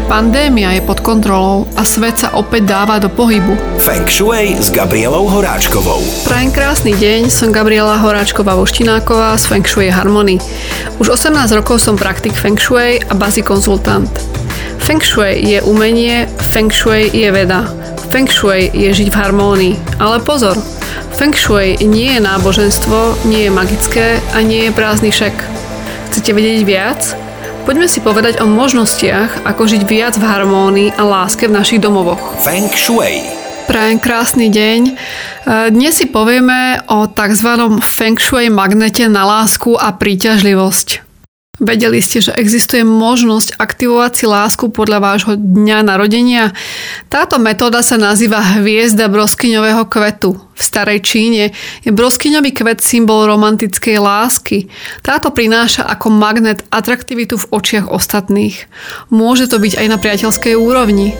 že pandémia je pod kontrolou a svet sa opäť dáva do pohybu. Feng Shui s Gabrielou Horáčkovou. Prajem krásny deň, som Gabriela Horáčková Voštináková z Feng Shui Harmony. Už 18 rokov som praktik Feng Shui a bazi konzultant. Feng Shui je umenie, Feng Shui je veda. Feng Shui je žiť v harmónii. Ale pozor, Feng Shui nie je náboženstvo, nie je magické a nie je prázdny šek. Chcete vedieť viac? Poďme si povedať o možnostiach, ako žiť viac v harmónii a láske v našich domovoch. Feng Shui. Prajem krásny deň. E, dnes si povieme o tzv. Feng Shui magnete na lásku a príťažlivosť. Vedeli ste, že existuje možnosť aktivovať si lásku podľa vášho dňa narodenia? Táto metóda sa nazýva hviezda broskyňového kvetu. V starej Číne je broskyňový kvet symbol romantickej lásky. Táto prináša ako magnet atraktivitu v očiach ostatných. Môže to byť aj na priateľskej úrovni.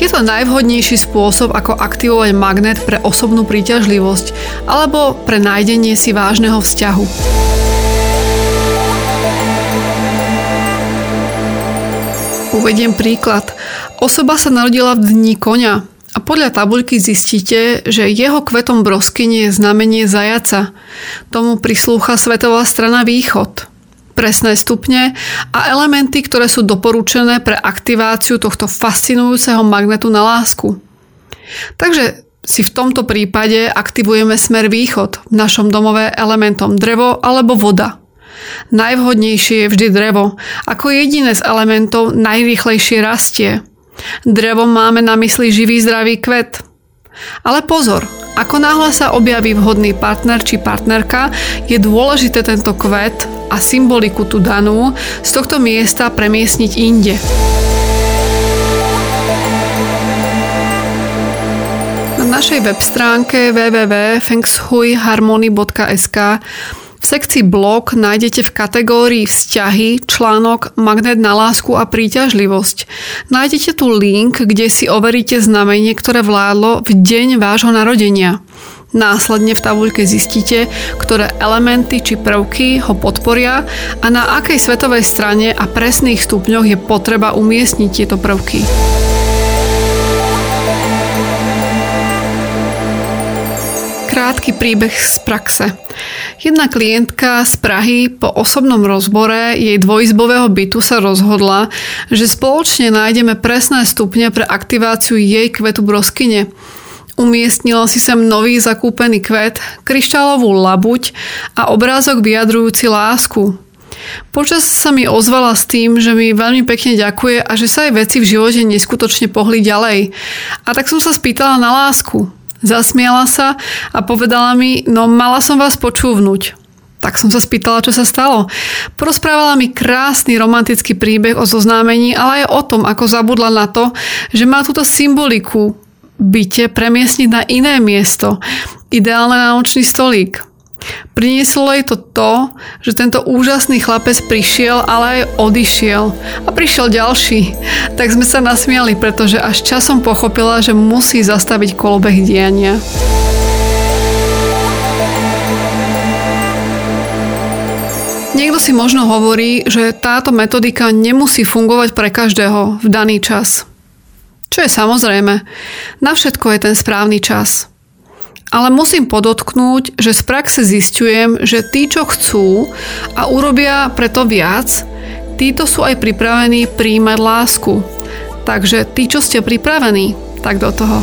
Je to najvhodnejší spôsob, ako aktivovať magnet pre osobnú príťažlivosť alebo pre nájdenie si vážneho vzťahu. Uvediem príklad. Osoba sa narodila v dni konia a podľa tabuľky zistíte, že jeho kvetom broskyne je znamenie zajaca. Tomu prislúcha svetová strana východ. Presné stupne a elementy, ktoré sú doporučené pre aktiváciu tohto fascinujúceho magnetu na lásku. Takže si v tomto prípade aktivujeme smer východ, v našom domove elementom drevo alebo voda. Najvhodnejšie je vždy drevo. Ako jediné z elementov najrýchlejšie rastie. Drevom máme na mysli živý zdravý kvet. Ale pozor, ako náhle sa objaví vhodný partner či partnerka, je dôležité tento kvet a symboliku tu danú z tohto miesta premiesniť inde. Na našej web stránke www.fengshuiharmony.sk v sekcii blog nájdete v kategórii vzťahy článok Magnet na lásku a príťažlivosť. Nájdete tu link, kde si overíte znamenie, ktoré vládlo v deň vášho narodenia. Následne v tabuľke zistíte, ktoré elementy či prvky ho podporia a na akej svetovej strane a presných stupňoch je potreba umiestniť tieto prvky. Krátky príbeh z praxe. Jedna klientka z Prahy po osobnom rozbore jej dvojizbového bytu sa rozhodla, že spoločne nájdeme presné stupne pre aktiváciu jej kvetu broskyne. Umiestnila si sem nový zakúpený kvet, kryštálovú labuť a obrázok vyjadrujúci lásku. Počas sa mi ozvala s tým, že mi veľmi pekne ďakuje a že sa jej veci v živote neskutočne pohli ďalej. A tak som sa spýtala na lásku. Zasmiala sa a povedala mi, no mala som vás počúvnuť. Tak som sa spýtala, čo sa stalo. Porozprávala mi krásny romantický príbeh o zoznámení, ale aj o tom, ako zabudla na to, že má túto symboliku byte premiesniť na iné miesto. Ideálne na nočný stolík. Prinieslo jej to to, že tento úžasný chlapec prišiel, ale aj odišiel. A prišiel ďalší. Tak sme sa nasmiali, pretože až časom pochopila, že musí zastaviť kolobeh diania. Niekto si možno hovorí, že táto metodika nemusí fungovať pre každého v daný čas. Čo je samozrejme. Na všetko je ten správny čas. Ale musím podotknúť, že z praxe zistujem, že tí, čo chcú a urobia preto viac, títo sú aj pripravení príjmať lásku. Takže tí, čo ste pripravení, tak do toho.